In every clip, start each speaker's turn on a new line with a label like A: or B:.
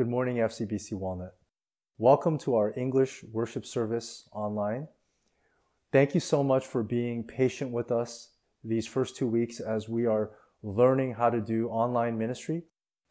A: Good morning, FCBC Walnut. Welcome to our English worship service online. Thank you so much for being patient with us these first two weeks as we are learning how to do online ministry.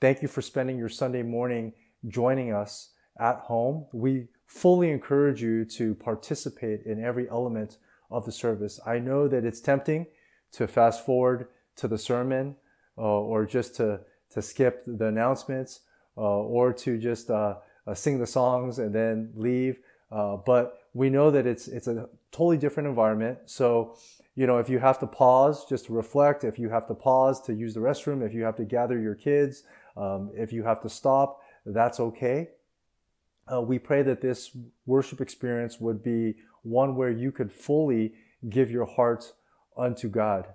A: Thank you for spending your Sunday morning joining us at home. We fully encourage you to participate in every element of the service. I know that it's tempting to fast forward to the sermon uh, or just to, to skip the announcements or to just uh, uh sing the songs and then leave. Uh, but we know that it's, it's a totally different environment. So, you know, if you have to pause just to reflect, if you have to pause to use the restroom, if you have to gather your kids, um, if you have to stop, that's okay. Uh, we pray that this worship experience would be one where you could fully give your heart unto God.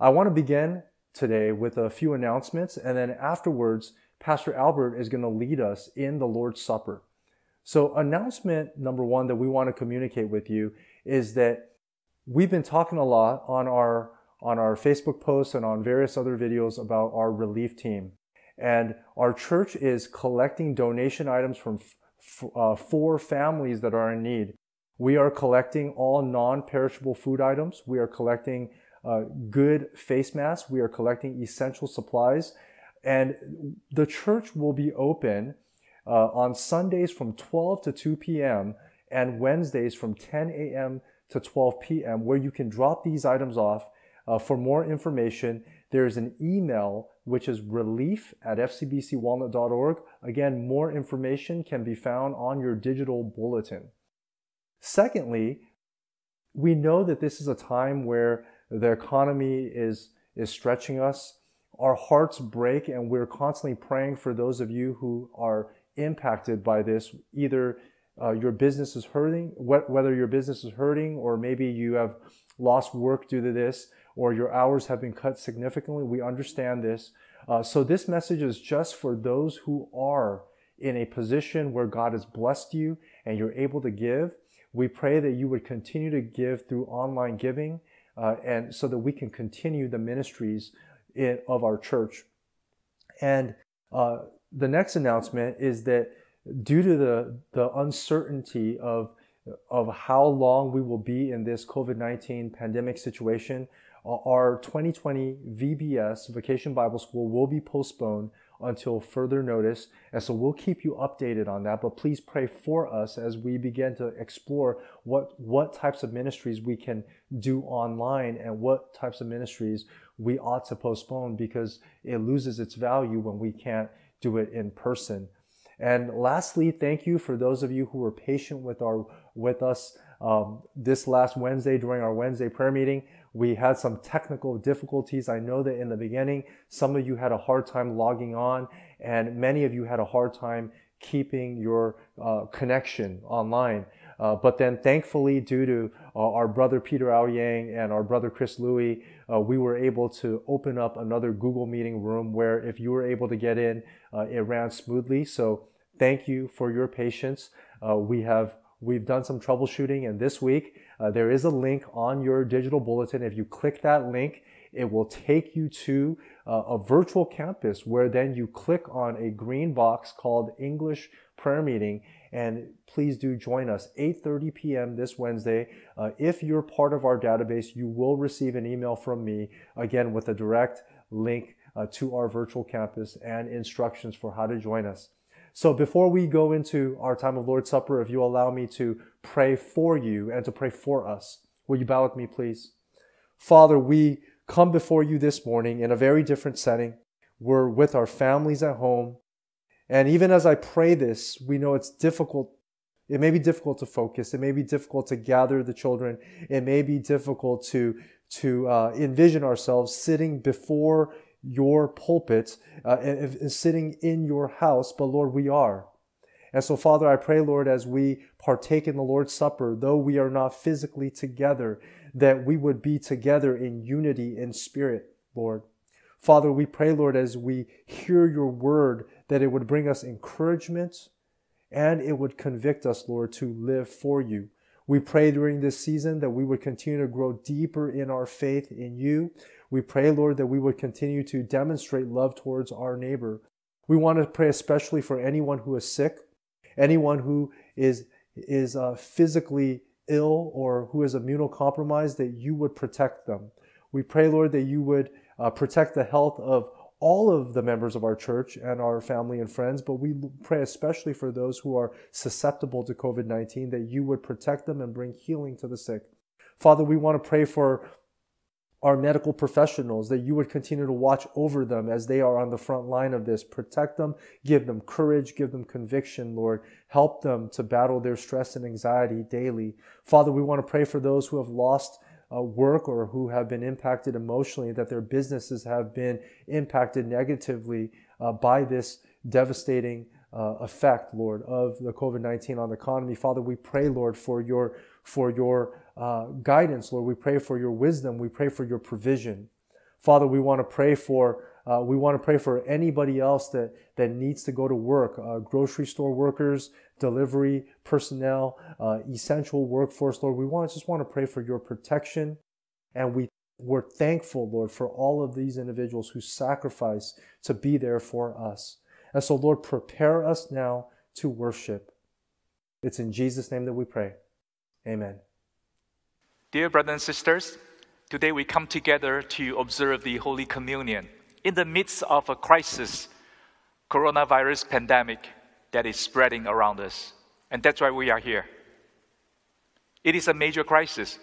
A: I want to begin today with a few announcements, and then afterwards, Pastor Albert is going to lead us in the Lord's Supper. So, announcement number one that we want to communicate with you is that we've been talking a lot on our on our Facebook posts and on various other videos about our relief team. And our church is collecting donation items from f- uh, four families that are in need. We are collecting all non perishable food items. We are collecting uh, good face masks. We are collecting essential supplies. And the church will be open uh, on Sundays from 12 to 2 p.m. and Wednesdays from 10 a.m. to 12 p.m., where you can drop these items off. Uh, for more information, there's an email which is relief at fcbcwalnut.org. Again, more information can be found on your digital bulletin. Secondly, we know that this is a time where the economy is, is stretching us. Our hearts break, and we're constantly praying for those of you who are impacted by this. Either uh, your business is hurting, whether your business is hurting, or maybe you have lost work due to this, or your hours have been cut significantly. We understand this. Uh, so, this message is just for those who are in a position where God has blessed you and you're able to give we pray that you would continue to give through online giving uh, and so that we can continue the ministries in, of our church. And uh, the next announcement is that due to the, the uncertainty of, of how long we will be in this COVID 19 pandemic situation, uh, our 2020 VBS, Vacation Bible School, will be postponed until further notice. And so we'll keep you updated on that, but please pray for us as we begin to explore what, what types of ministries we can do online and what types of ministries we ought to postpone because it loses its value when we can't do it in person. And lastly, thank you for those of you who were patient with our with us um, this last Wednesday during our Wednesday prayer meeting. We had some technical difficulties. I know that in the beginning, some of you had a hard time logging on, and many of you had a hard time keeping your uh, connection online. Uh, but then, thankfully, due to uh, our brother Peter Ouyang and our brother Chris Louie, uh, we were able to open up another Google Meeting room where, if you were able to get in, uh, it ran smoothly. So, thank you for your patience. Uh, we have we've done some troubleshooting, and this week uh, there is a link on your digital bulletin. If you click that link, it will take you to a virtual campus where then you click on a green box called English prayer meeting. And please do join us 8:30 p.m. this Wednesday. Uh, if you're part of our database, you will receive an email from me again with a direct link uh, to our virtual campus and instructions for how to join us. So before we go into our time of Lord's Supper, if you allow me to pray for you and to pray for us, will you bow with me, please? Father, we come before you this morning in a very different setting. We're with our families at home. And even as I pray this, we know it's difficult. It may be difficult to focus. It may be difficult to gather the children. It may be difficult to, to uh, envision ourselves sitting before your pulpit uh, and, and sitting in your house, but Lord, we are. And so, Father, I pray, Lord, as we partake in the Lord's Supper, though we are not physically together, that we would be together in unity in spirit, Lord. Father, we pray, Lord, as we hear your word, that it would bring us encouragement and it would convict us, Lord, to live for you. We pray during this season that we would continue to grow deeper in our faith in you. We pray, Lord, that we would continue to demonstrate love towards our neighbor. We want to pray especially for anyone who is sick, anyone who is, is uh, physically ill or who is immunocompromised, that you would protect them. We pray, Lord, that you would uh, protect the health of all of the members of our church and our family and friends, but we pray especially for those who are susceptible to COVID 19 that you would protect them and bring healing to the sick. Father, we want to pray for our medical professionals, that you would continue to watch over them as they are on the front line of this. Protect them, give them courage, give them conviction, Lord. Help them to battle their stress and anxiety daily. Father, we want to pray for those who have lost uh, work or who have been impacted emotionally, that their businesses have been impacted negatively uh, by this devastating uh, effect, Lord, of the COVID 19 on the economy. Father, we pray, Lord, for your, for your uh, guidance, Lord. We pray for your wisdom. We pray for your provision. Father, we want to pray for uh, we want to pray for anybody else that, that needs to go to work, uh, grocery store workers, delivery personnel, uh, essential workforce, Lord. We want just want to pray for your protection. And we, we're thankful, Lord, for all of these individuals who sacrifice to be there for us. And so, Lord, prepare us now to worship. It's in Jesus' name that we pray. Amen.
B: Dear brothers and sisters, today we come together to observe the Holy Communion in the midst of a crisis, coronavirus pandemic that is spreading around us. And that's why we are here. It is a major crisis.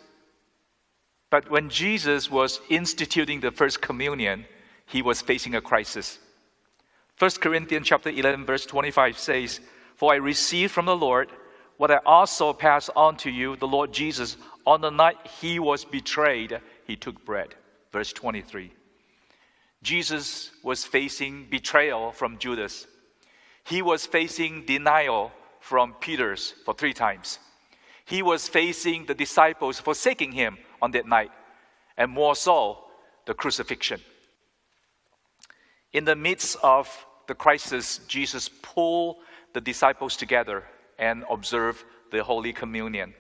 B: But when Jesus was instituting the first communion, he was facing a crisis. 1 Corinthians chapter 11 verse 25 says, "For I received from the Lord what I also passed on to you, the Lord Jesus, on the night he was betrayed, he took bread. Verse 23. Jesus was facing betrayal from Judas. He was facing denial from Peter's for three times. He was facing the disciples forsaking him on that night, and more so, the crucifixion. In the midst of the crisis, Jesus pulled the disciples together and observed the Holy Communion.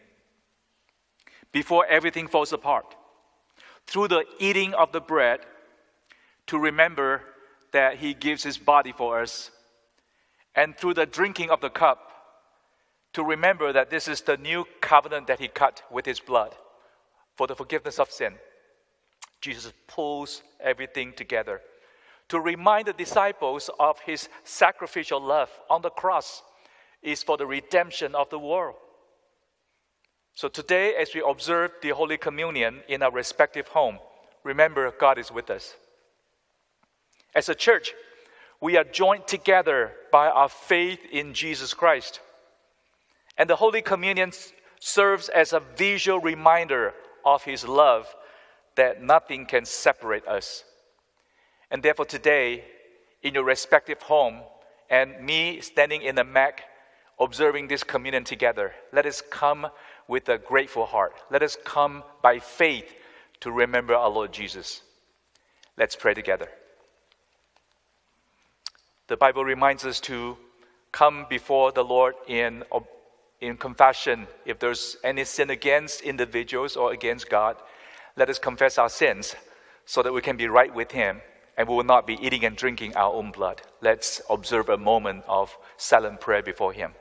B: Before everything falls apart, through the eating of the bread, to remember that He gives His body for us, and through the drinking of the cup, to remember that this is the new covenant that He cut with His blood for the forgiveness of sin. Jesus pulls everything together to remind the disciples of His sacrificial love on the cross is for the redemption of the world. So today, as we observe the Holy Communion in our respective home, remember God is with us. As a church, we are joined together by our faith in Jesus Christ. And the Holy Communion serves as a visual reminder of His love that nothing can separate us. And therefore, today, in your respective home, and me standing in the Mac observing this communion together, let us come with a grateful heart. Let us come by faith to remember our Lord Jesus. Let's pray together. The Bible reminds us to come before the Lord in, in confession. If there's any sin against individuals or against God, let us confess our sins so that we can be right with Him and we will not be eating and drinking our own blood. Let's observe a moment of silent prayer before Him.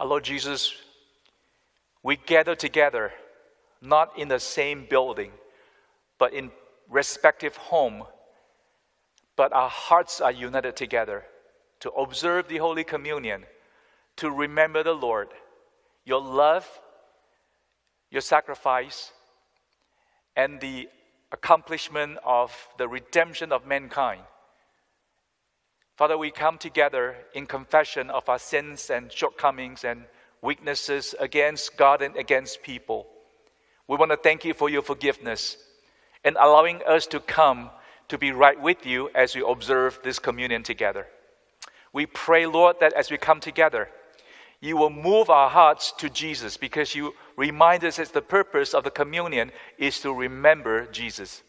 B: Our Lord Jesus, we gather together not in the same building, but in respective home, but our hearts are united together to observe the Holy Communion, to remember the Lord, your love, your sacrifice, and the accomplishment of the redemption of mankind. Father, we come together in confession of our sins and shortcomings and weaknesses against God and against people. We want to thank you for your forgiveness and allowing us to come to be right with you as we observe this communion together. We pray, Lord, that as we come together, you will move our hearts to Jesus because you remind us that the purpose of the communion is to remember Jesus.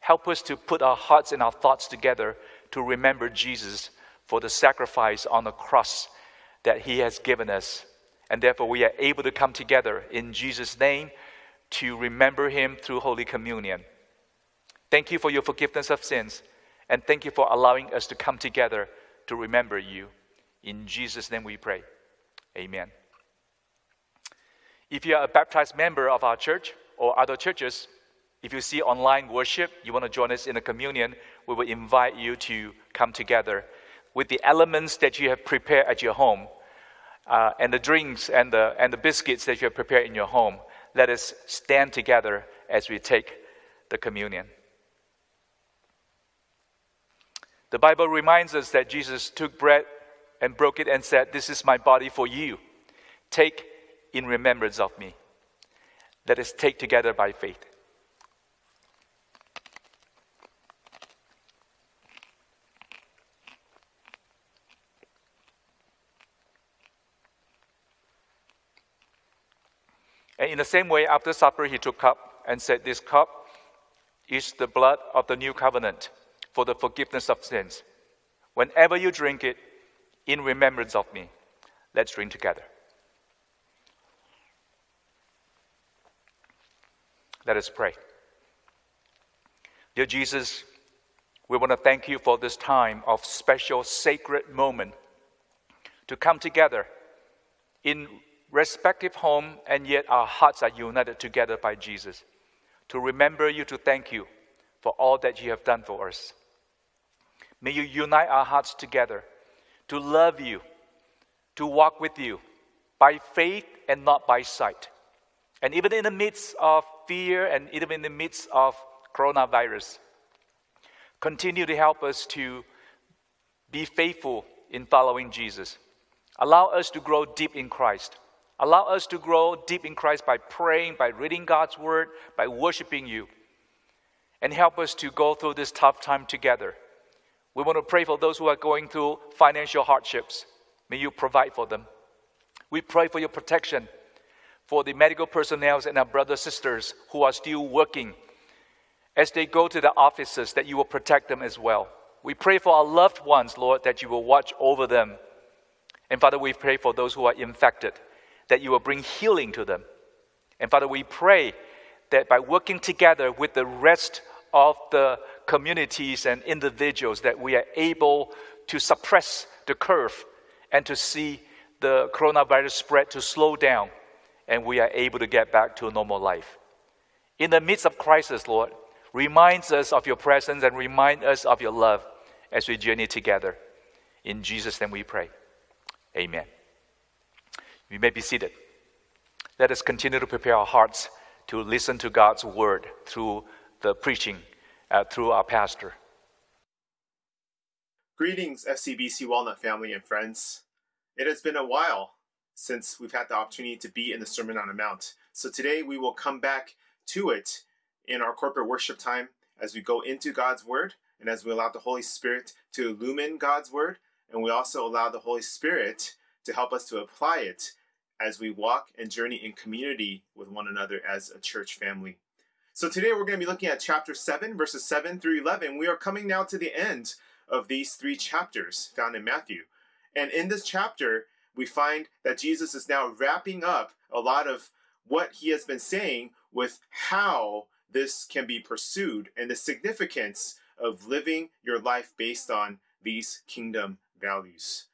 B: Help us to put our hearts and our thoughts together to remember Jesus for the sacrifice on the cross that he has given us. And therefore, we are able to come together in Jesus' name to remember him through Holy Communion. Thank you for your forgiveness of sins, and thank you for allowing us to come together to remember you. In Jesus' name we pray. Amen. If you are a baptized member of our church or other churches, if you see online worship, you want to join us in a communion, we will invite you to come together with the elements that you have prepared at your home uh, and the drinks and the, and the biscuits that you have prepared in your home. Let us stand together as we take the communion. The Bible reminds us that Jesus took bread and broke it and said, This is my body for you. Take in remembrance of me. Let us take together by faith. And in the same way, after supper, he took cup and said, This cup is the blood of the new covenant for the forgiveness of sins. Whenever you drink it, in remembrance of me, let's drink together. Let us pray. Dear Jesus, we want to thank you for this time of special sacred moment to come together in respective home and yet our hearts are united together by Jesus to remember you to thank you for all that you have done for us. May you unite our hearts together to love you, to walk with you by faith and not by sight. And even in the midst of fear and even in the midst of coronavirus, continue to help us to be faithful in following Jesus. Allow us to grow deep in Christ. Allow us to grow deep in Christ by praying, by reading God's word, by worshiping you. And help us to go through this tough time together we want to pray for those who are going through financial hardships. May you provide for them. We pray for your protection for the medical personnel and our brothers sisters who are still working as they go to the offices that you will protect them as well. We pray for our loved ones, Lord, that you will watch over them. And Father, we pray for those who are infected, that you will bring healing to them. And Father, we pray that by working together with the rest of the communities and individuals that we are able to suppress the curve and to see the coronavirus spread to slow down and we are able to get back to a normal life. In the midst of crisis, Lord, reminds us of your presence and remind us of your love as we journey together. In Jesus' name we pray. Amen. You may be seated. Let us continue to prepare our hearts to listen to God's word through the preaching uh, through our pastor.
C: Greetings, FCBC Walnut family and friends. It has been a while since we've had the opportunity to be in the Sermon on the Mount. So today we will come back to it in our corporate worship time as we go into God's Word and as we allow the Holy Spirit to illumine God's Word. And we also allow the Holy Spirit to help us to apply it as we walk and journey in community with one another as a church family. So today we're going to be looking at chapter 7, verses 7 through 11. We are coming now to the end of these three chapters found in Matthew. And in this chapter, we find that Jesus is now wrapping up a lot of what he has been saying with how this can be pursued and the significance of living your life based on these kingdom values.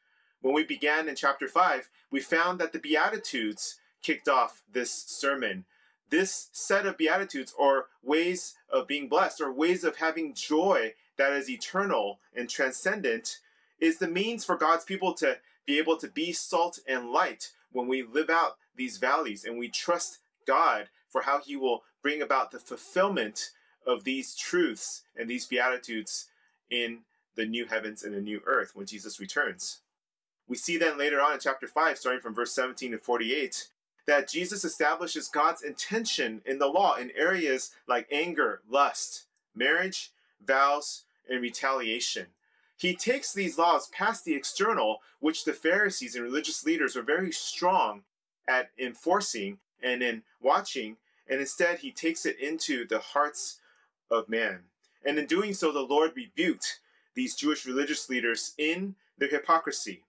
C: When we began in chapter 5, we found that the Beatitudes kicked off this sermon this set of beatitudes or ways of being blessed or ways of having joy that is eternal and transcendent is the means for God's people to be able to be salt and light when we live out these values and we trust God for how he will bring about the fulfillment of these truths and these beatitudes in the new heavens and the new earth when Jesus returns. We see then later on in chapter 5, starting from verse 17 to 48, that Jesus establishes God's intention in the law in areas like anger, lust, marriage, vows, and retaliation. He takes these laws past the external, which the Pharisees and religious leaders were very strong at enforcing and in watching, and instead he takes it into the hearts of man. And in doing so, the Lord rebuked these Jewish religious leaders in their hypocrisy.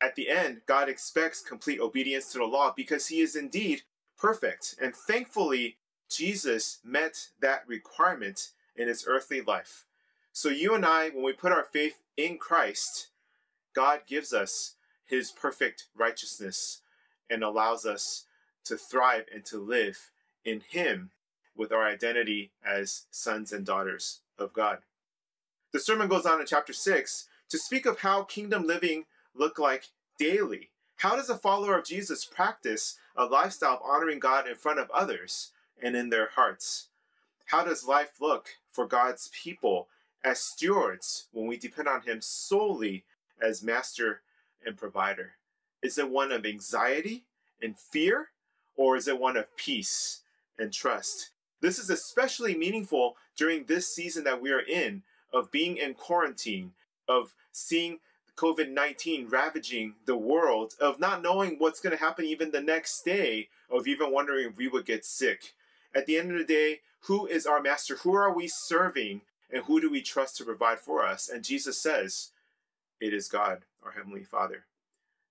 C: At the end, God expects complete obedience to the law because he is indeed perfect. And thankfully, Jesus met that requirement in his earthly life. So, you and I, when we put our faith in Christ, God gives us his perfect righteousness and allows us to thrive and to live in him with our identity as sons and daughters of God. The sermon goes on in chapter 6 to speak of how kingdom living look like daily. How does a follower of Jesus practice a lifestyle of honoring God in front of others and in their hearts? How does life look for God's people as stewards when we depend on Him solely as master and provider? Is it one of anxiety and fear, or is it one of peace and trust? This is especially meaningful during this season that we are in of being in quarantine, of seeing COVID 19 ravaging the world, of not knowing what's going to happen even the next day, of even wondering if we would get sick. At the end of the day, who is our master? Who are we serving? And who do we trust to provide for us? And Jesus says, It is God, our Heavenly Father.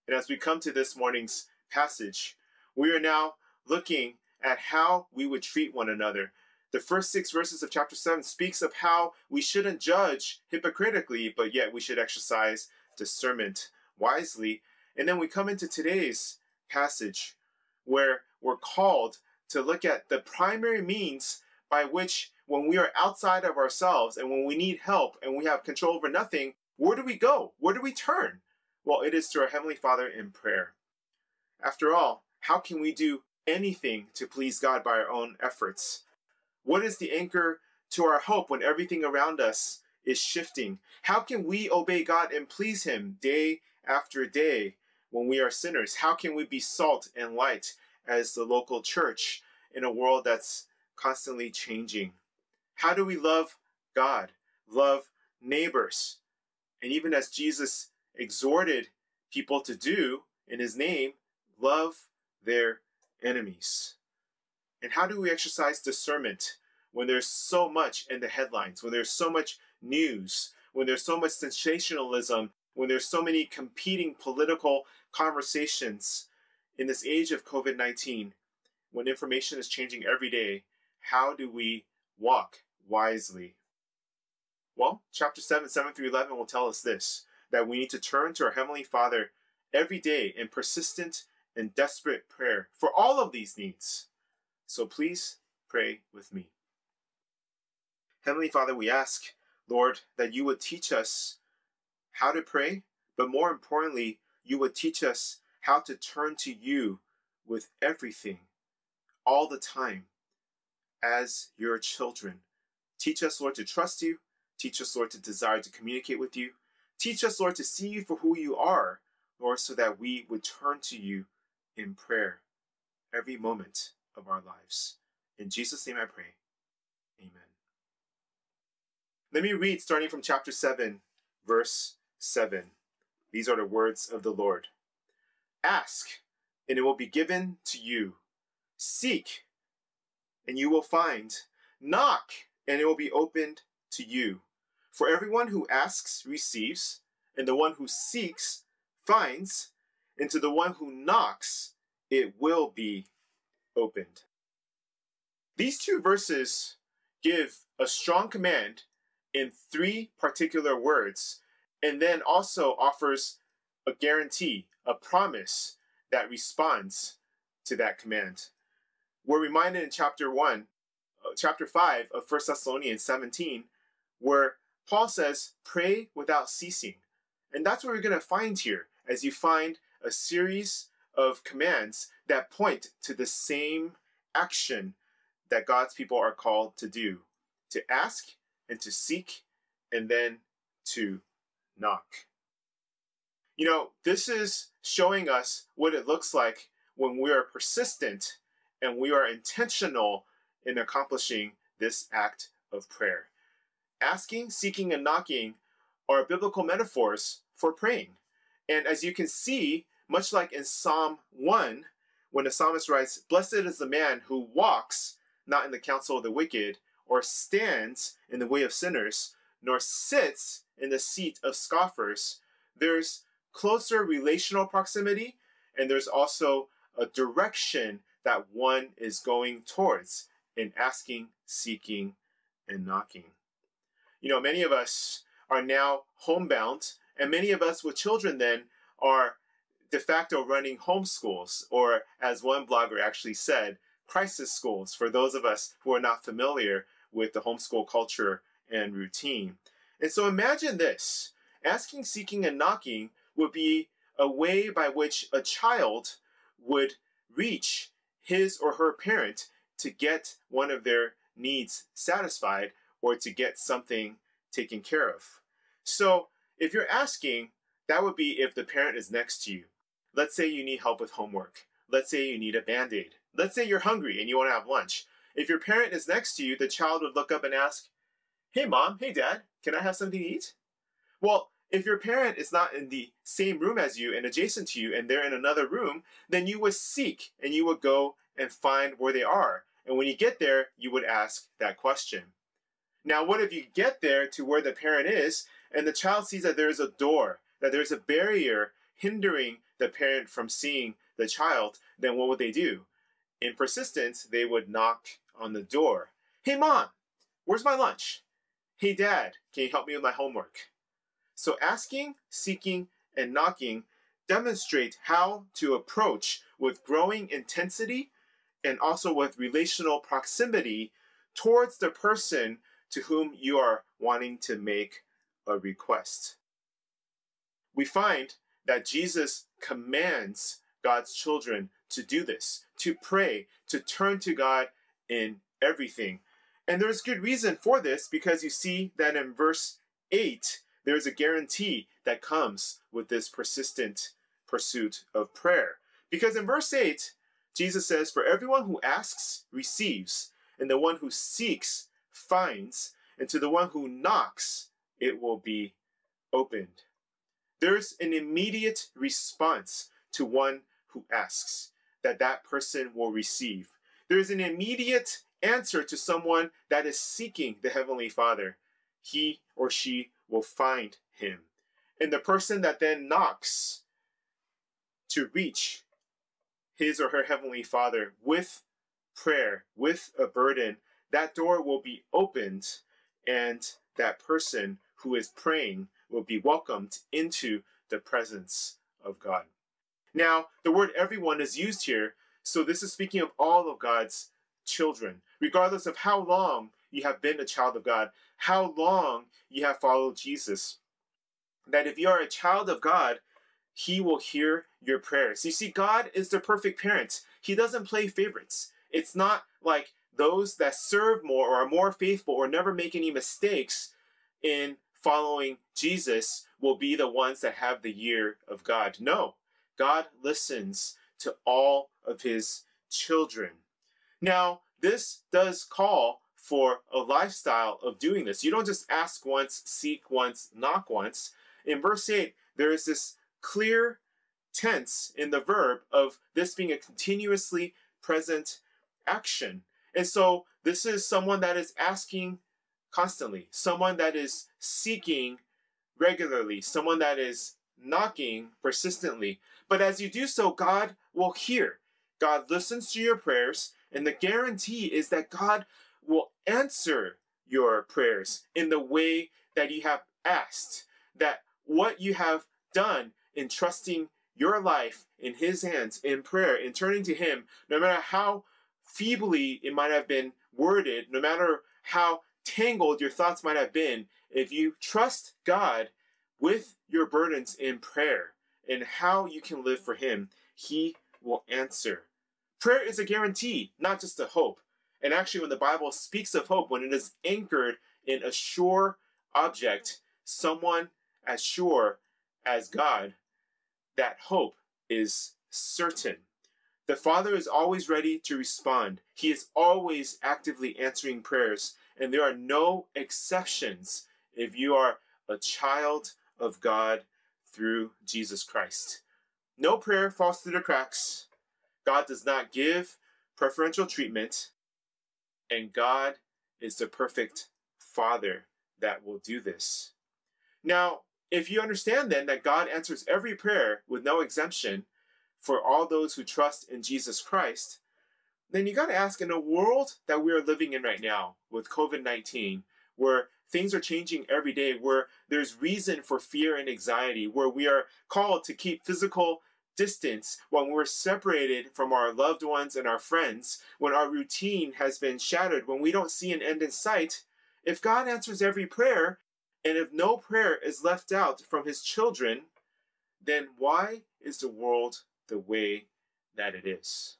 C: And as we come to this morning's passage, we are now looking at how we would treat one another. The first six verses of chapter 7 speaks of how we shouldn't judge hypocritically, but yet we should exercise discernment wisely. And then we come into today's passage where we're called to look at the primary means by which, when we are outside of ourselves and when we need help and we have control over nothing, where do we go? Where do we turn? Well, it is to our Heavenly Father in prayer. After all, how can we do anything to please God by our own efforts? What is the anchor to our hope when everything around us is shifting? How can we obey God and please Him day after day when we are sinners? How can we be salt and light as the local church in a world that's constantly changing? How do we love God, love neighbors? And even as Jesus exhorted people to do in his name, love their enemies. And how do we exercise discernment when there's so much in the headlines, when there's so much news, when there's so much sensationalism, when there's so many competing political conversations in this age of COVID 19, when information is changing every day, how do we walk wisely? Well, chapter 7, 7 through 11 will tell us this that we need to turn to our Heavenly Father every day in persistent and desperate prayer for all of these needs. So please pray with me. Heavenly Father, we ask, Lord, that you would teach us how to pray, but more importantly, you would teach us how to turn to you with everything, all the time, as your children. Teach us, Lord, to trust you. Teach us, Lord, to desire to communicate with you. Teach us, Lord, to see you for who you are, Lord, so that we would turn to you in prayer every moment of our lives. In Jesus' name I pray. Let me read starting from chapter 7, verse 7. These are the words of the Lord Ask, and it will be given to you. Seek, and you will find. Knock, and it will be opened to you. For everyone who asks receives, and the one who seeks finds, and to the one who knocks it will be opened. These two verses give a strong command in three particular words, and then also offers a guarantee, a promise that responds to that command. We're reminded in chapter 1, uh, chapter 5 of 1 Thessalonians 17, where Paul says, pray without ceasing. And that's what we're going to find here as you find a series of commands that point to the same action that God's people are called to do to ask and to seek and then to knock. You know, this is showing us what it looks like when we are persistent and we are intentional in accomplishing this act of prayer. Asking, seeking, and knocking are biblical metaphors for praying. And as you can see, much like in Psalm 1, when the psalmist writes, Blessed is the man who walks not in the counsel of the wicked, or stands in the way of sinners, nor sits in the seat of scoffers. There's closer relational proximity, and there's also a direction that one is going towards in asking, seeking, and knocking. You know, many of us are now homebound, and many of us with children then are de facto running homeschools, or as one blogger actually said, crisis schools for those of us who are not familiar with the homeschool culture and routine. And so imagine this asking, seeking, and knocking would be a way by which a child would reach his or her parent to get one of their needs satisfied or to get something taken care of. So if you're asking, that would be if the parent is next to you. Let's say you need help with homework. Let's say you need a band aid. Let's say you're hungry and you want to have lunch. If your parent is next to you, the child would look up and ask, Hey mom, hey dad, can I have something to eat? Well, if your parent is not in the same room as you and adjacent to you and they're in another room, then you would seek and you would go and find where they are. And when you get there, you would ask that question. Now, what if you get there to where the parent is and the child sees that there is a door, that there's a barrier hindering the parent from seeing the child? Then what would they do? In persistence, they would knock on the door. Hey, mom, where's my lunch? Hey, dad, can you help me with my homework? So, asking, seeking, and knocking demonstrate how to approach with growing intensity and also with relational proximity towards the person to whom you are wanting to make a request. We find that Jesus commands God's children to do this, to pray, to turn to God in everything. And there's good reason for this because you see that in verse 8, there's a guarantee that comes with this persistent pursuit of prayer. Because in verse 8, Jesus says, For everyone who asks receives, and the one who seeks finds, and to the one who knocks it will be opened. There's an immediate response to one who asks that that person will receive. There's an immediate answer to someone that is seeking the Heavenly Father. He or she will find him. And the person that then knocks to reach his or her Heavenly Father with prayer, with a burden, that door will be opened and that person who is praying will be welcomed into the presence of God. Now, the word everyone is used here, so this is speaking of all of God's children, regardless of how long you have been a child of God, how long you have followed Jesus. That if you are a child of God, He will hear your prayers. You see, God is the perfect parent. He doesn't play favorites. It's not like those that serve more or are more faithful or never make any mistakes in following Jesus will be the ones that have the year of God. No, God listens to all of his children. Now, this does call for a lifestyle of doing this. You don't just ask once, seek once, knock once. In verse 8, there is this clear tense in the verb of this being a continuously present action. And so this is someone that is asking constantly, someone that is seeking regularly, someone that is knocking persistently. But as you do so, God will hear. God listens to your prayers, and the guarantee is that God will answer your prayers in the way that you have asked. That what you have done in trusting your life in His hands in prayer, in turning to Him, no matter how feebly it might have been worded, no matter how tangled your thoughts might have been, if you trust God with your burdens in prayer and how you can live for Him, He will answer. Prayer is a guarantee, not just a hope. And actually, when the Bible speaks of hope, when it is anchored in a sure object, someone as sure as God, that hope is certain. The Father is always ready to respond. He is always actively answering prayers, and there are no exceptions if you are a child of God through Jesus Christ. No prayer falls through the cracks. God does not give preferential treatment, and God is the perfect Father that will do this. Now, if you understand then that God answers every prayer with no exemption for all those who trust in Jesus Christ, then you got to ask in a world that we are living in right now with COVID 19, where things are changing every day, where there's reason for fear and anxiety, where we are called to keep physical distance when we're separated from our loved ones and our friends, when our routine has been shattered, when we don't see an end in sight, if God answers every prayer, and if no prayer is left out from his children, then why is the world the way that it is?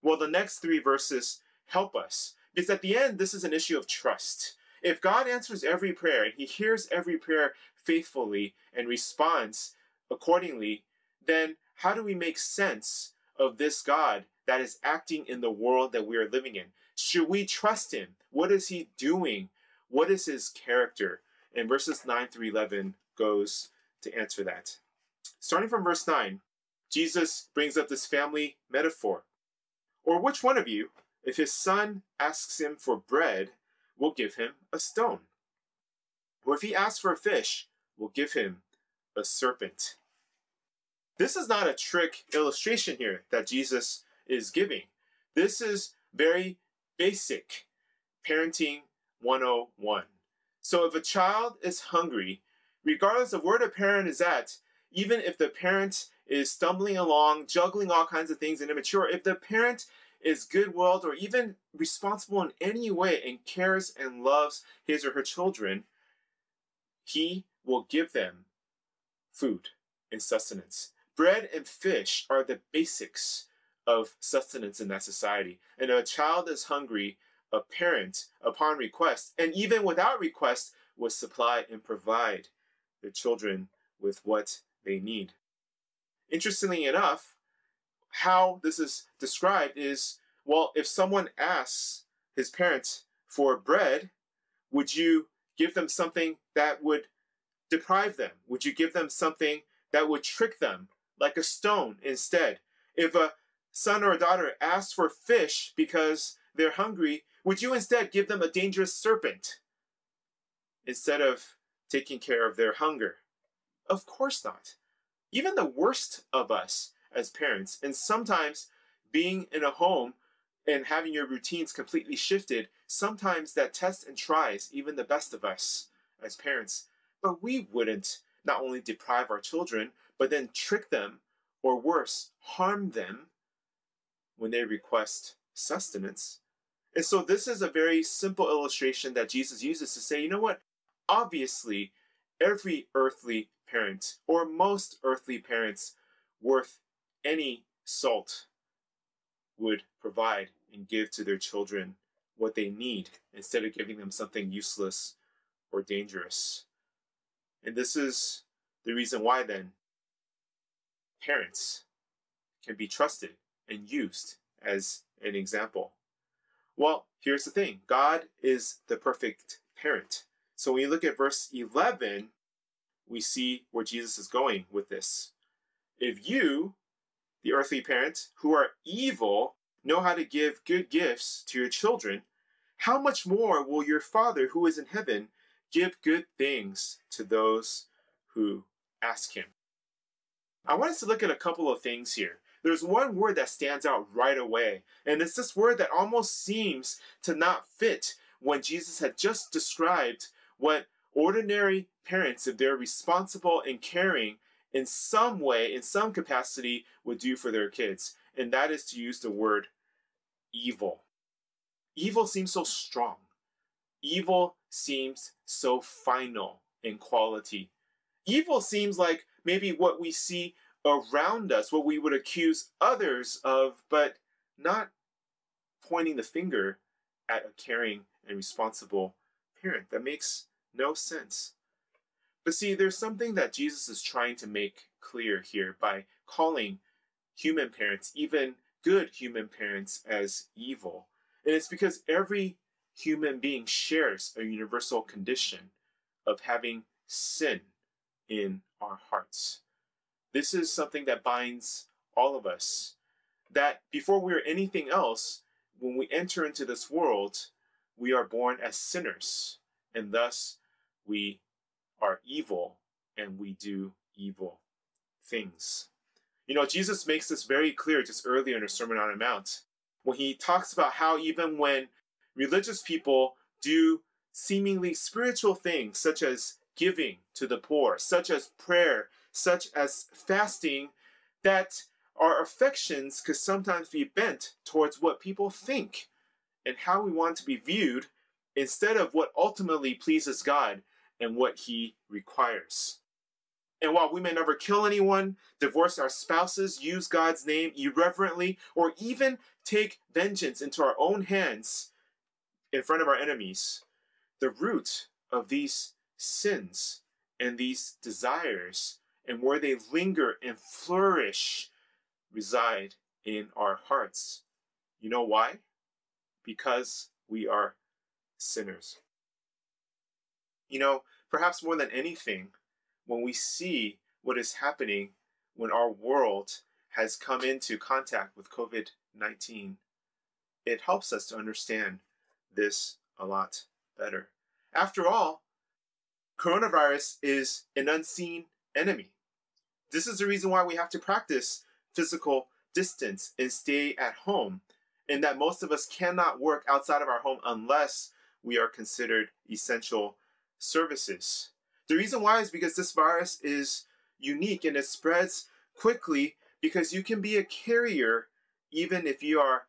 C: Well, the next three verses help us because at the end, this is an issue of trust. If God answers every prayer and he hears every prayer faithfully and responds accordingly, then how do we make sense of this God that is acting in the world that we are living in? Should we trust him? What is he doing? What is his character? And verses 9 through 11 goes to answer that. Starting from verse 9, Jesus brings up this family metaphor. Or which one of you, if his son asks him for bread, will give him a stone? Or if he asks for a fish, will give him a serpent? This is not a trick illustration here that Jesus is giving. This is very basic parenting 101. So if a child is hungry, regardless of where the parent is at, even if the parent is stumbling along, juggling all kinds of things and immature, if the parent is good-willed or even responsible in any way and cares and loves his or her children, he will give them food and sustenance. Bread and fish are the basics of sustenance in that society. And if a child is hungry, a parent, upon request, and even without request, will supply and provide their children with what they need. Interestingly enough, how this is described is well, if someone asks his parents for bread, would you give them something that would deprive them? Would you give them something that would trick them, like a stone instead? If a son or a daughter asks for fish because they're hungry, would you instead give them a dangerous serpent instead of taking care of their hunger? Of course not. Even the worst of us as parents, and sometimes being in a home and having your routines completely shifted, sometimes that tests and tries even the best of us as parents. But we wouldn't not only deprive our children, but then trick them, or worse, harm them when they request sustenance. And so this is a very simple illustration that Jesus uses to say, you know what? Obviously, every earthly parent, or most earthly parents worth any salt, would provide and give to their children what they need instead of giving them something useless or dangerous. And this is the reason why then parents can be trusted and used as an example. Well, here's the thing God is the perfect parent. So when you look at verse 11, we see where Jesus is going with this. If you, the earthly parent, who are evil, know how to give good gifts to your children, how much more will your Father who is in heaven give good things to those who ask him? I want us to look at a couple of things here there's one word that stands out right away, and it's this word that almost seems to not fit when Jesus had just described what ordinary parents, if they're responsible and caring in some way, in some capacity, would do for their kids. And that is to use the word evil. Evil seems so strong. Evil seems so final in quality. Evil seems like maybe what we see around us, what we would accuse others of, but not pointing the finger at a caring and responsible parent. That makes no sense. But see, there's something that Jesus is trying to make clear here by calling human parents, even good human parents, as evil. And it's because every human being shares a universal condition of having sin in our hearts. This is something that binds all of us. That before we are anything else, when we enter into this world, we are born as sinners, and thus we are evil and we do evil things. You know, Jesus makes this very clear just earlier in the Sermon on the Mount when he talks about how even when religious people do seemingly spiritual things such as giving to the poor, such as prayer, such as fasting, that our affections could sometimes be bent towards what people think and how we want to be viewed instead of what ultimately pleases God and what He requires. And while we may never kill anyone, divorce our spouses, use God's name irreverently, or even take vengeance into our own hands in front of our enemies, the root of these sins and these desires and where they linger and flourish reside in our hearts. You know why? Because we are sinners. You know, perhaps more than anything, when we see what is happening when our world has come into contact with COVID 19, it helps us to understand this a lot better. After all, coronavirus is an unseen enemy. This is the reason why we have to practice physical distance and stay at home, and that most of us cannot work outside of our home unless we are considered essential services. The reason why is because this virus is unique and it spreads quickly because you can be a carrier even if you are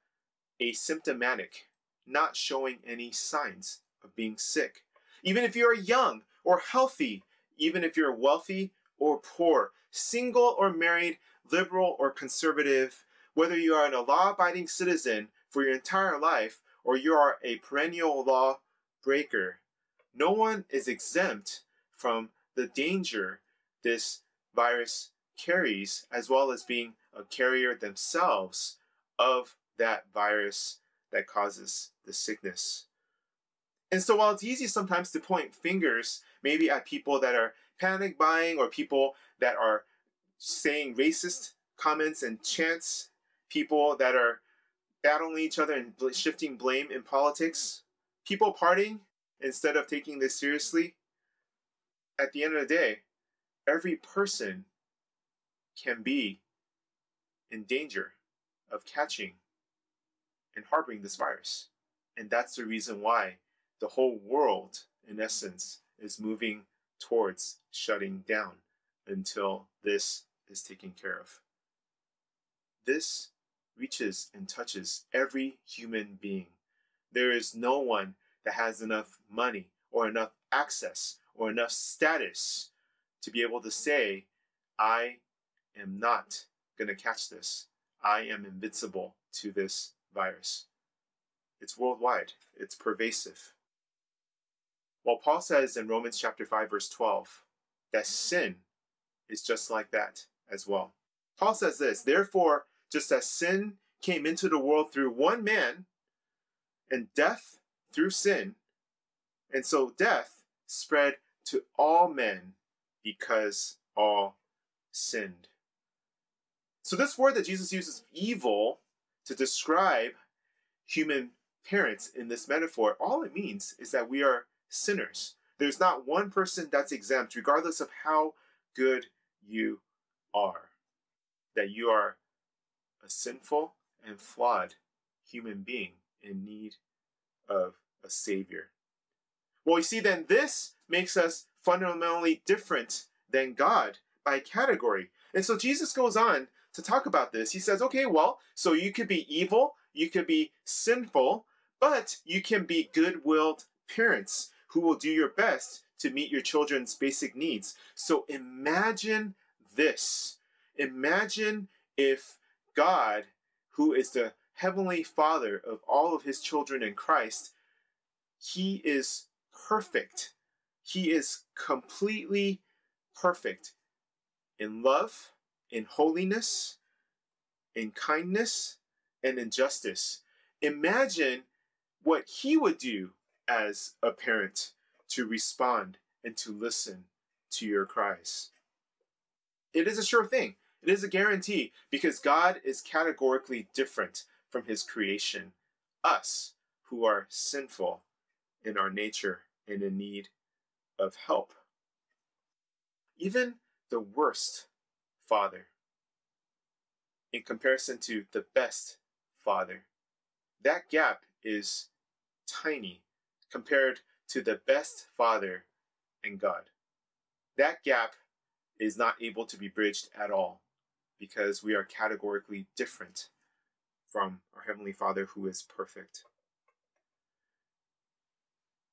C: asymptomatic, not showing any signs of being sick. Even if you are young or healthy, even if you're wealthy or poor, single or married, liberal or conservative, whether you are a law abiding citizen for your entire life or you are a perennial law breaker, no one is exempt from the danger this virus carries, as well as being a carrier themselves of that virus that causes the sickness. And so, while it's easy sometimes to point fingers, maybe at people that are panic buying or people that are saying racist comments and chants, people that are battling each other and shifting blame in politics, people partying instead of taking this seriously, at the end of the day, every person can be in danger of catching and harboring this virus. And that's the reason why the whole world, in essence, is moving towards shutting down until this is taken care of. This reaches and touches every human being. There is no one that has enough money or enough access or enough status to be able to say, I am not going to catch this. I am invincible to this virus. It's worldwide, it's pervasive. Well, Paul says in Romans chapter 5 verse 12 that sin is just like that as well. Paul says this, therefore, just as sin came into the world through one man and death through sin, and so death spread to all men because all sinned. So, this word that Jesus uses, evil, to describe human parents in this metaphor, all it means is that we are sinners. There's not one person that's exempt, regardless of how good you are. That you are a sinful and flawed human being in need of a Savior. Well, you see, then this makes us fundamentally different than God by category. And so Jesus goes on to talk about this. He says, okay, well, so you could be evil, you could be sinful, but you can be good willed parents who will do your best to meet your children's basic needs. So imagine this. Imagine if God, who is the heavenly Father of all of his children in Christ, he is perfect. He is completely perfect in love, in holiness, in kindness, and in justice. Imagine what he would do as a parent to respond and to listen to your cries. It is a sure thing. It is a guarantee because God is categorically different from his creation, us who are sinful in our nature and in need of help. Even the worst father, in comparison to the best father, that gap is tiny compared to the best father and God. That gap is not able to be bridged at all because we are categorically different from our Heavenly Father who is perfect.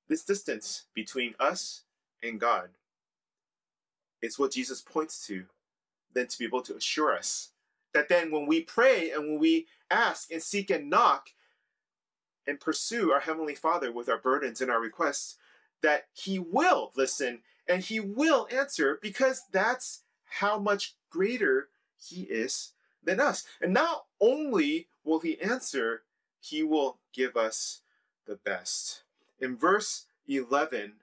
C: This distance between us and God is what Jesus points to, then to be able to assure us that then when we pray and when we ask and seek and knock and pursue our Heavenly Father with our burdens and our requests, that He will listen and He will answer because that's how much greater He is than us. And not only will He answer, He will give us the best. In verse 11,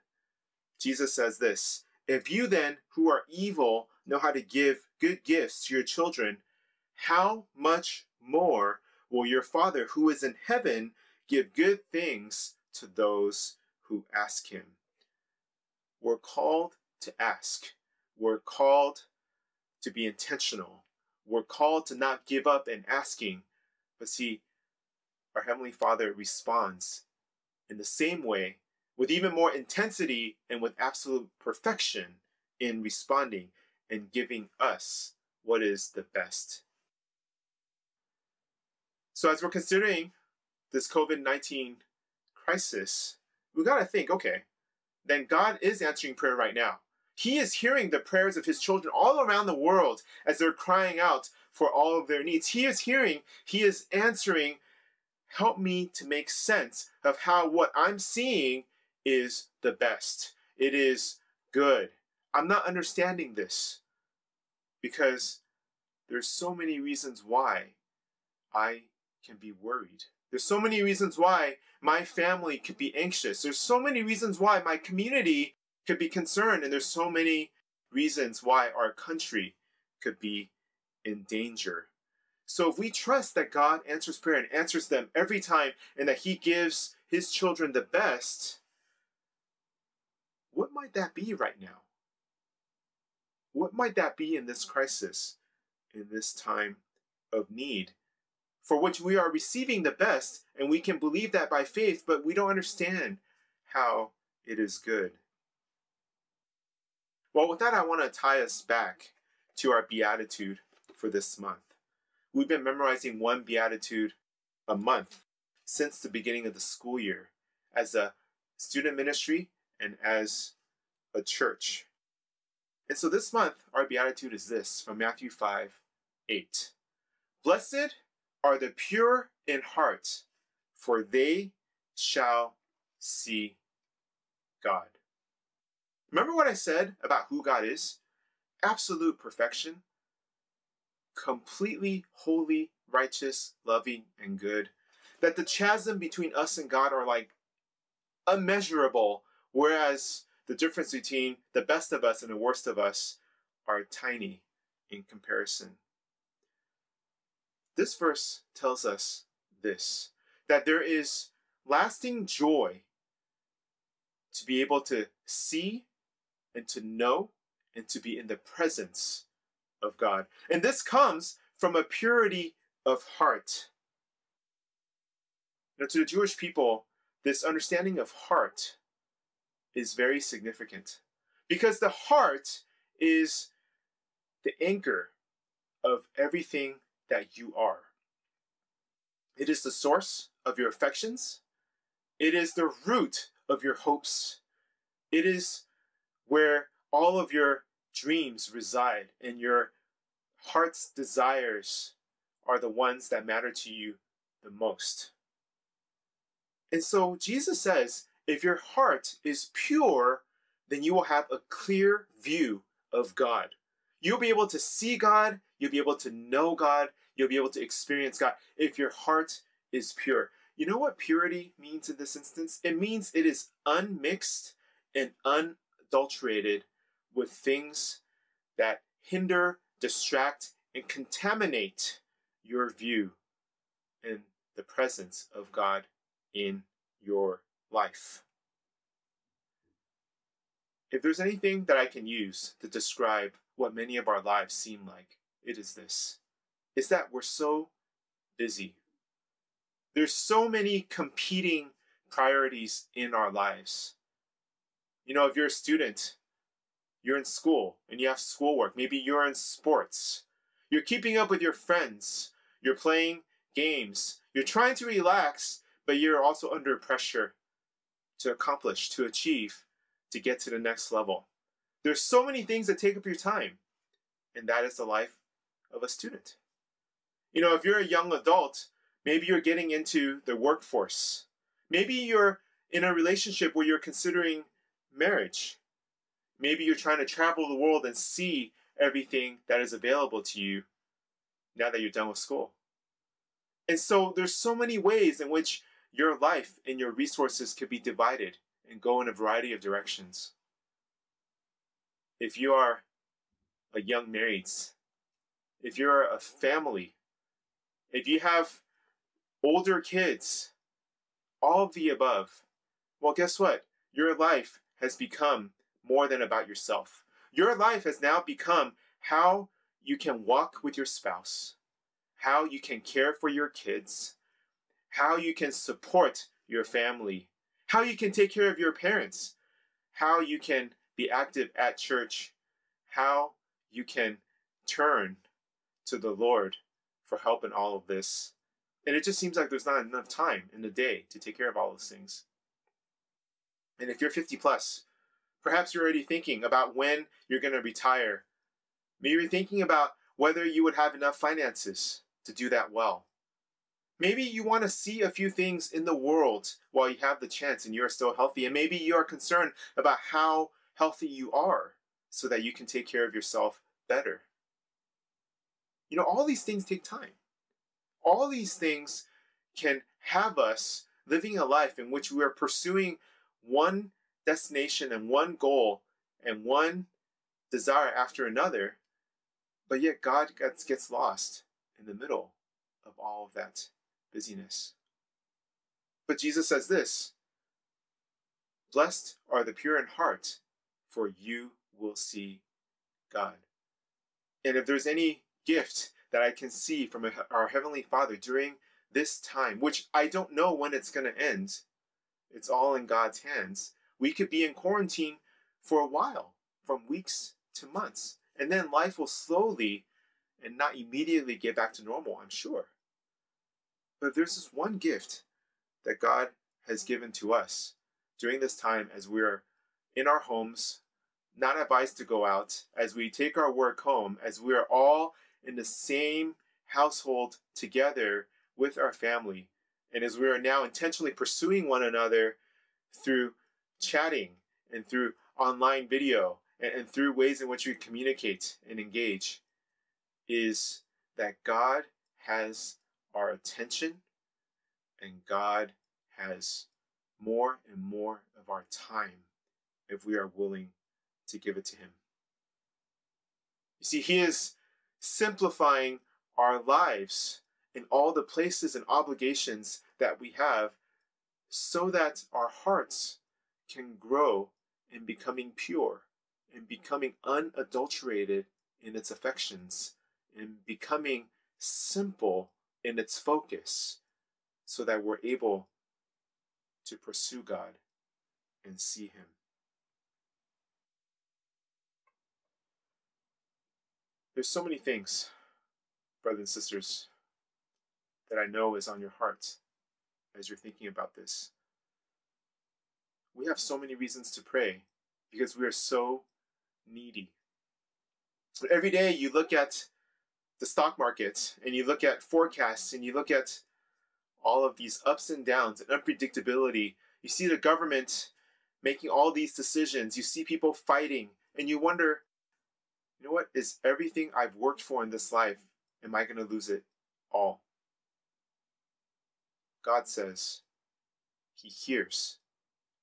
C: Jesus says this If you then, who are evil, know how to give good gifts to your children, how much more will your Father who is in heaven give good things to those who ask him? We're called to ask. We're called to be intentional. We're called to not give up in asking. But see, our Heavenly Father responds in the same way with even more intensity and with absolute perfection in responding and giving us what is the best. So, as we're considering this COVID 19 crisis, we got to think okay, then God is answering prayer right now. He is hearing the prayers of his children all around the world as they're crying out for all of their needs. He is hearing, he is answering. Help me to make sense of how what I'm seeing is the best. It is good. I'm not understanding this because there's so many reasons why I can be worried. There's so many reasons why my family could be anxious. There's so many reasons why my community could be concerned and there's so many reasons why our country could be in danger. So if we trust that God answers prayer and answers them every time and that he gives his children the best, what might that be right now? What might that be in this crisis, in this time of need, for which we are receiving the best, and we can believe that by faith, but we don't understand how it is good? Well, with that, I want to tie us back to our beatitude for this month. We've been memorizing one beatitude a month since the beginning of the school year as a student ministry and as a church. And so this month, our beatitude is this from Matthew 5 8. Blessed are the pure in heart, for they shall see God. Remember what I said about who God is? Absolute perfection, completely holy, righteous, loving, and good. That the chasm between us and God are like immeasurable, whereas the difference between the best of us and the worst of us are tiny in comparison. This verse tells us this that there is lasting joy to be able to see and to know and to be in the presence of God. And this comes from a purity of heart. Now, to the Jewish people, this understanding of heart is very significant because the heart is the anchor of everything that you are. It is the source of your affections. It is the root of your hopes. It is where all of your dreams reside and your heart's desires are the ones that matter to you the most. And so Jesus says, if your heart is pure, then you will have a clear view of God. You'll be able to see God, you'll be able to know God, you'll be able to experience God if your heart is pure. You know what purity means in this instance? It means it is unmixed and unadulterated with things that hinder, distract, and contaminate your view and the presence of God in your life. If there's anything that I can use to describe what many of our lives seem like, it is this. It's that we're so busy. There's so many competing priorities in our lives. You know, if you're a student, you're in school and you have schoolwork, maybe you're in sports, you're keeping up with your friends, you're playing games, you're trying to relax, but you're also under pressure to accomplish, to achieve, to get to the next level. There's so many things that take up your time, and that is the life of a student. You know, if you're a young adult, maybe you're getting into the workforce. Maybe you're in a relationship where you're considering marriage. Maybe you're trying to travel the world and see everything that is available to you now that you're done with school. And so there's so many ways in which your life and your resources could be divided and go in a variety of directions. If you are a young married, if you're a family, if you have older kids, all of the above, well, guess what? Your life has become more than about yourself. Your life has now become how you can walk with your spouse, how you can care for your kids, how you can support your family, how you can take care of your parents, how you can be active at church, how you can turn to the Lord for help in all of this. And it just seems like there's not enough time in the day to take care of all those things. And if you're 50 plus, perhaps you're already thinking about when you're going to retire. Maybe you're thinking about whether you would have enough finances to do that well. Maybe you want to see a few things in the world while you have the chance and you're still healthy. And maybe you are concerned about how healthy you are so that you can take care of yourself better. You know, all these things take time. All these things can have us living a life in which we are pursuing one destination and one goal and one desire after another, but yet God gets, gets lost in the middle of all of that busyness. But Jesus says this Blessed are the pure in heart, for you will see God. And if there's any gift that I can see from our Heavenly Father during this time, which I don't know when it's going to end, it's all in God's hands. We could be in quarantine for a while, from weeks to months, and then life will slowly and not immediately get back to normal, I'm sure. But there's this one gift that God has given to us during this time as we're in our homes, not advised to go out, as we take our work home, as we are all in the same household together with our family, and as we are now intentionally pursuing one another through chatting and through online video and, and through ways in which we communicate and engage, is that God has our attention, and God has more and more of our time if we are willing to give it to Him. You see, He is simplifying our lives in all the places and obligations that we have so that our hearts can grow in becoming pure, in becoming unadulterated in its affections, in becoming simple in its focus so that we're able to pursue God and see Him. There's so many things, brothers and sisters, that I know is on your heart as you're thinking about this. We have so many reasons to pray because we are so needy. Every day you look at the stock market and you look at forecasts and you look at all of these ups and downs and unpredictability. You see the government making all these decisions. You see people fighting and you wonder, you know what? Is everything I've worked for in this life, am I going to lose it all? God says He hears,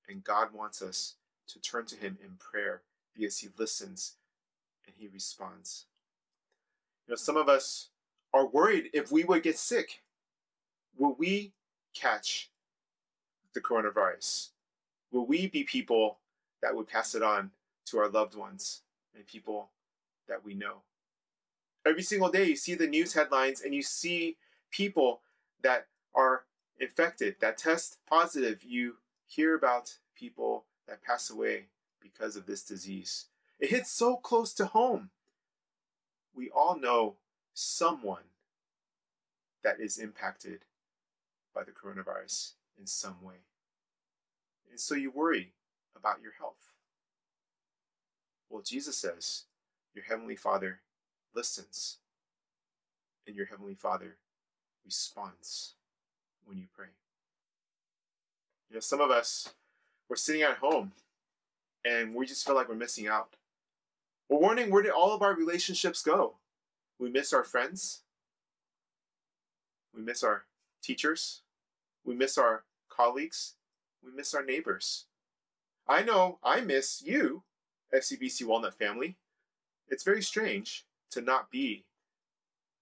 C: and God wants us to turn to Him in prayer because he listens and he responds. You know, some of us are worried if we would get sick, will we catch the coronavirus? Will we be people that would pass it on to our loved ones and people that we know? Every single day, you see the news headlines and you see people that are infected, that test positive. You hear about people that pass away because of this disease. It hits so close to home. We all know someone that is impacted by the coronavirus in some way. And so you worry about your health. Well, Jesus says, Your Heavenly Father listens, and your Heavenly Father responds when you pray. You know, some of us, we're sitting at home and we just feel like we're missing out. We're wondering where did all of our relationships go? We miss our friends. We miss our teachers. We miss our colleagues. We miss our neighbors. I know I miss you, FCBC Walnut family. It's very strange to not be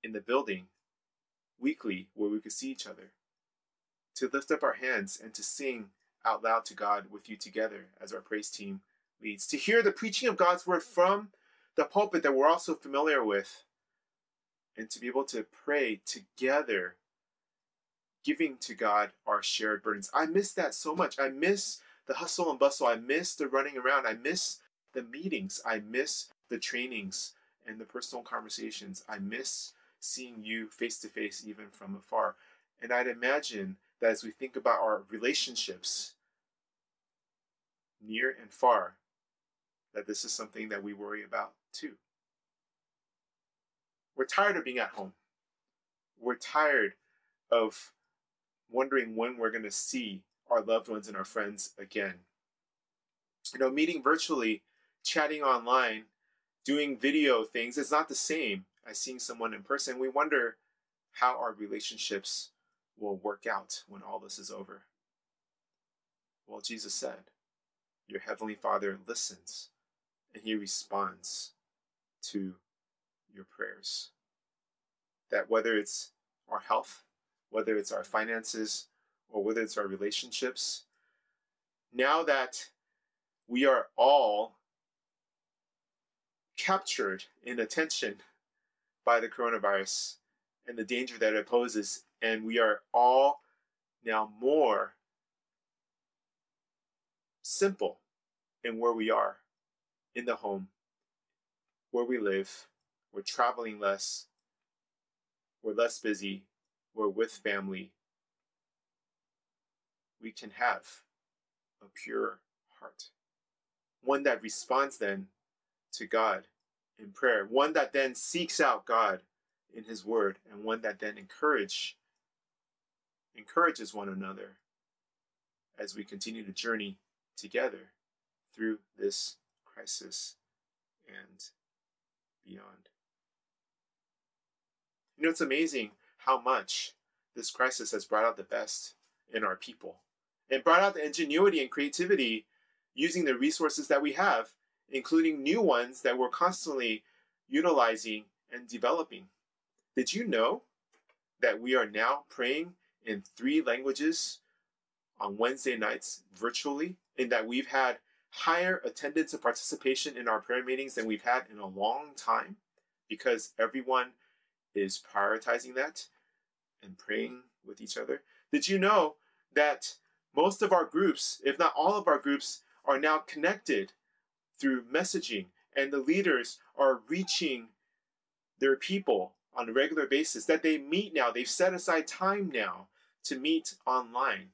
C: in the building weekly where we could see each other, to lift up our hands and to sing out loud to God with you together as our praise team leads, to hear the preaching of God's word from the pulpit that we're also familiar with, and to be able to pray together, giving to God our shared burdens. I miss that so much. I miss the hustle and bustle. I miss the running around. I miss the meetings. I miss the trainings and the personal conversations. I miss seeing you face to face, even from afar. And I'd imagine that as we think about our relationships, near and far, that this is something that we worry about too. We're tired of being at home. We're tired of wondering when we're going to see our loved ones and our friends again. You know, meeting virtually, chatting online, doing video things is not the same as seeing someone in person. We wonder how our relationships will work out when all this is over. Well, Jesus said, Your Heavenly Father listens and He responds to your prayers. That whether it's our health, whether it's our finances, or whether it's our relationships, now that we are all captured in attention by the coronavirus and the danger that it poses, and we are all now more simple in where we are in the home, where we live, we're traveling less, we're less busy, we're with family, we can have a pure heart. One that responds then to God in prayer, one that then seeks out God in his word, and one that then encourage encourages one another as we continue to journey together through this crisis and beyond. You know, it's amazing how much this crisis has brought out the best in our people and brought out the ingenuity and creativity using the resources that we have, including new ones that we're constantly utilizing and developing. Did you know that we are now praying in three languages on Wednesday nights virtually, and that we've had higher attendance and participation in our prayer meetings than we've had in a long time because everyone is prioritizing that and praying with each other. Did you know that most of our groups, if not all of our groups, are now connected through messaging and the leaders are reaching their people on a regular basis, that they meet now, they've set aside time now to meet online,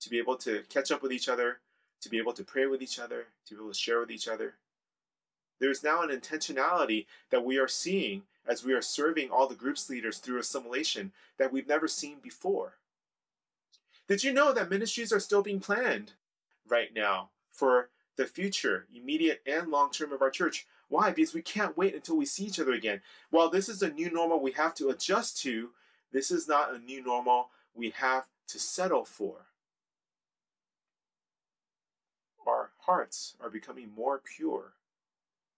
C: to be able to catch up with each other, to be able to pray with each other, to be able to share with each other. There's now an intentionality that we are seeing as we are serving all the group's leaders through assimilation that we've never seen before. Did you know that ministries are still being planned right now for the future, immediate and long term of our church? Why? Because we can't wait until we see each other again. While this is a new normal we have to adjust to, this is not a new normal we have to settle for. Our hearts are becoming more pure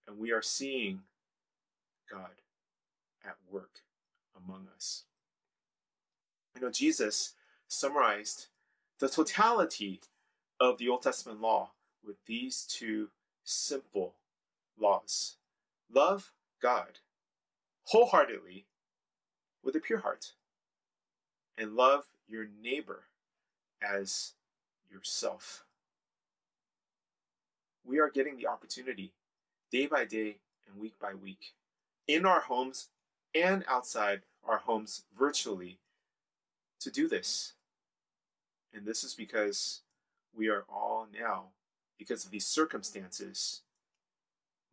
C: and we are seeing God at work among us. You know, Jesus summarized the totality of the Old Testament law with these two simple laws love God wholeheartedly with a pure heart, and love your neighbor as yourself. We are getting the opportunity day by day and week by week in our homes and outside our homes virtually to do this. And this is because we are all now, because of these circumstances,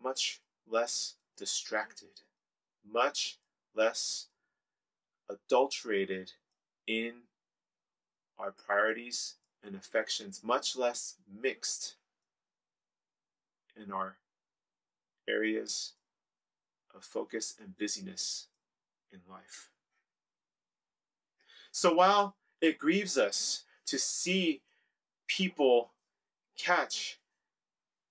C: much less distracted, much less adulterated in our priorities and affections, much less mixed in our areas of focus and busyness in life. So while it grieves us to see people catch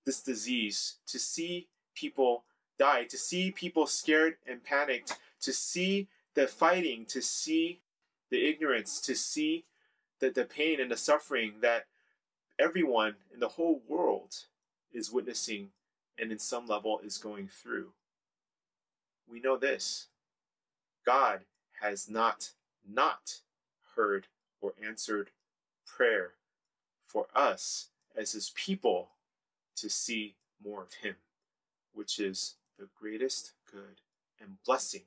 C: this disease, to see people die, to see people scared and panicked, to see the fighting, to see the ignorance, to see the, the pain and the suffering that everyone in the whole world is witnessing and in some level is going through. We know this God has not not heard or answered prayer for us as his people to see more of him, which is the greatest good and blessing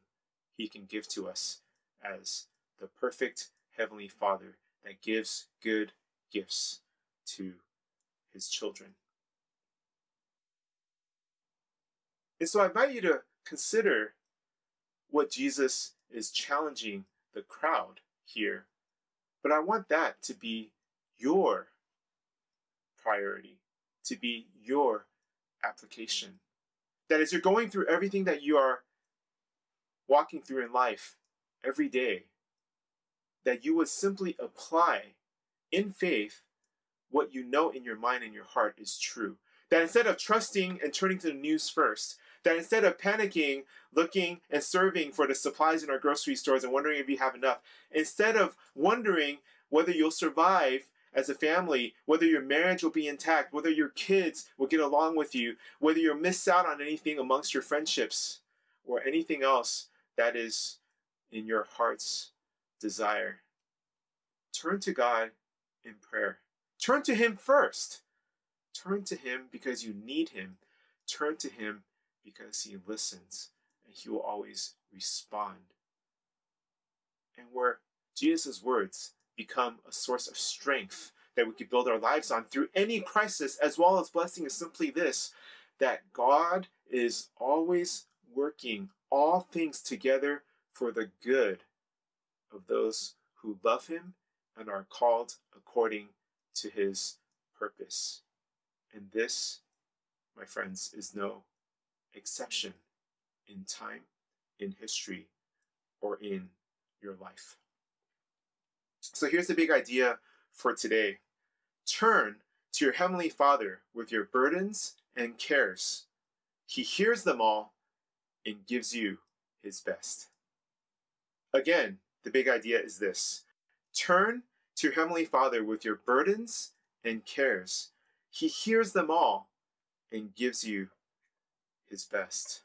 C: he can give to us as the perfect Heavenly Father that gives good gifts to his children. And so I invite you to consider what Jesus is challenging the crowd here. But I want that to be your priority, to be your application. That as you're going through everything that you are walking through in life every day, that you would simply apply in faith what you know in your mind and your heart is true. That instead of trusting and turning to the news first, that instead of panicking, looking and serving for the supplies in our grocery stores and wondering if you have enough, instead of wondering whether you'll survive as a family, whether your marriage will be intact, whether your kids will get along with you, whether you'll miss out on anything amongst your friendships or anything else that is in your heart's desire. Turn to God in prayer. Turn to Him first. Turn to Him because you need Him. Turn to Him because He listens and He will always respond. And where Jesus' words become a source of strength that we could build our lives on through any crisis, as well as blessing, is simply this that God is always working all things together for the good of those who love Him and are called according to His purpose. And this, my friends, is no exception in time, in history, or in your life. So here's the big idea for today turn to your Heavenly Father with your burdens and cares. He hears them all and gives you His best. Again, the big idea is this turn to your Heavenly Father with your burdens and cares. He hears them all and gives you his best.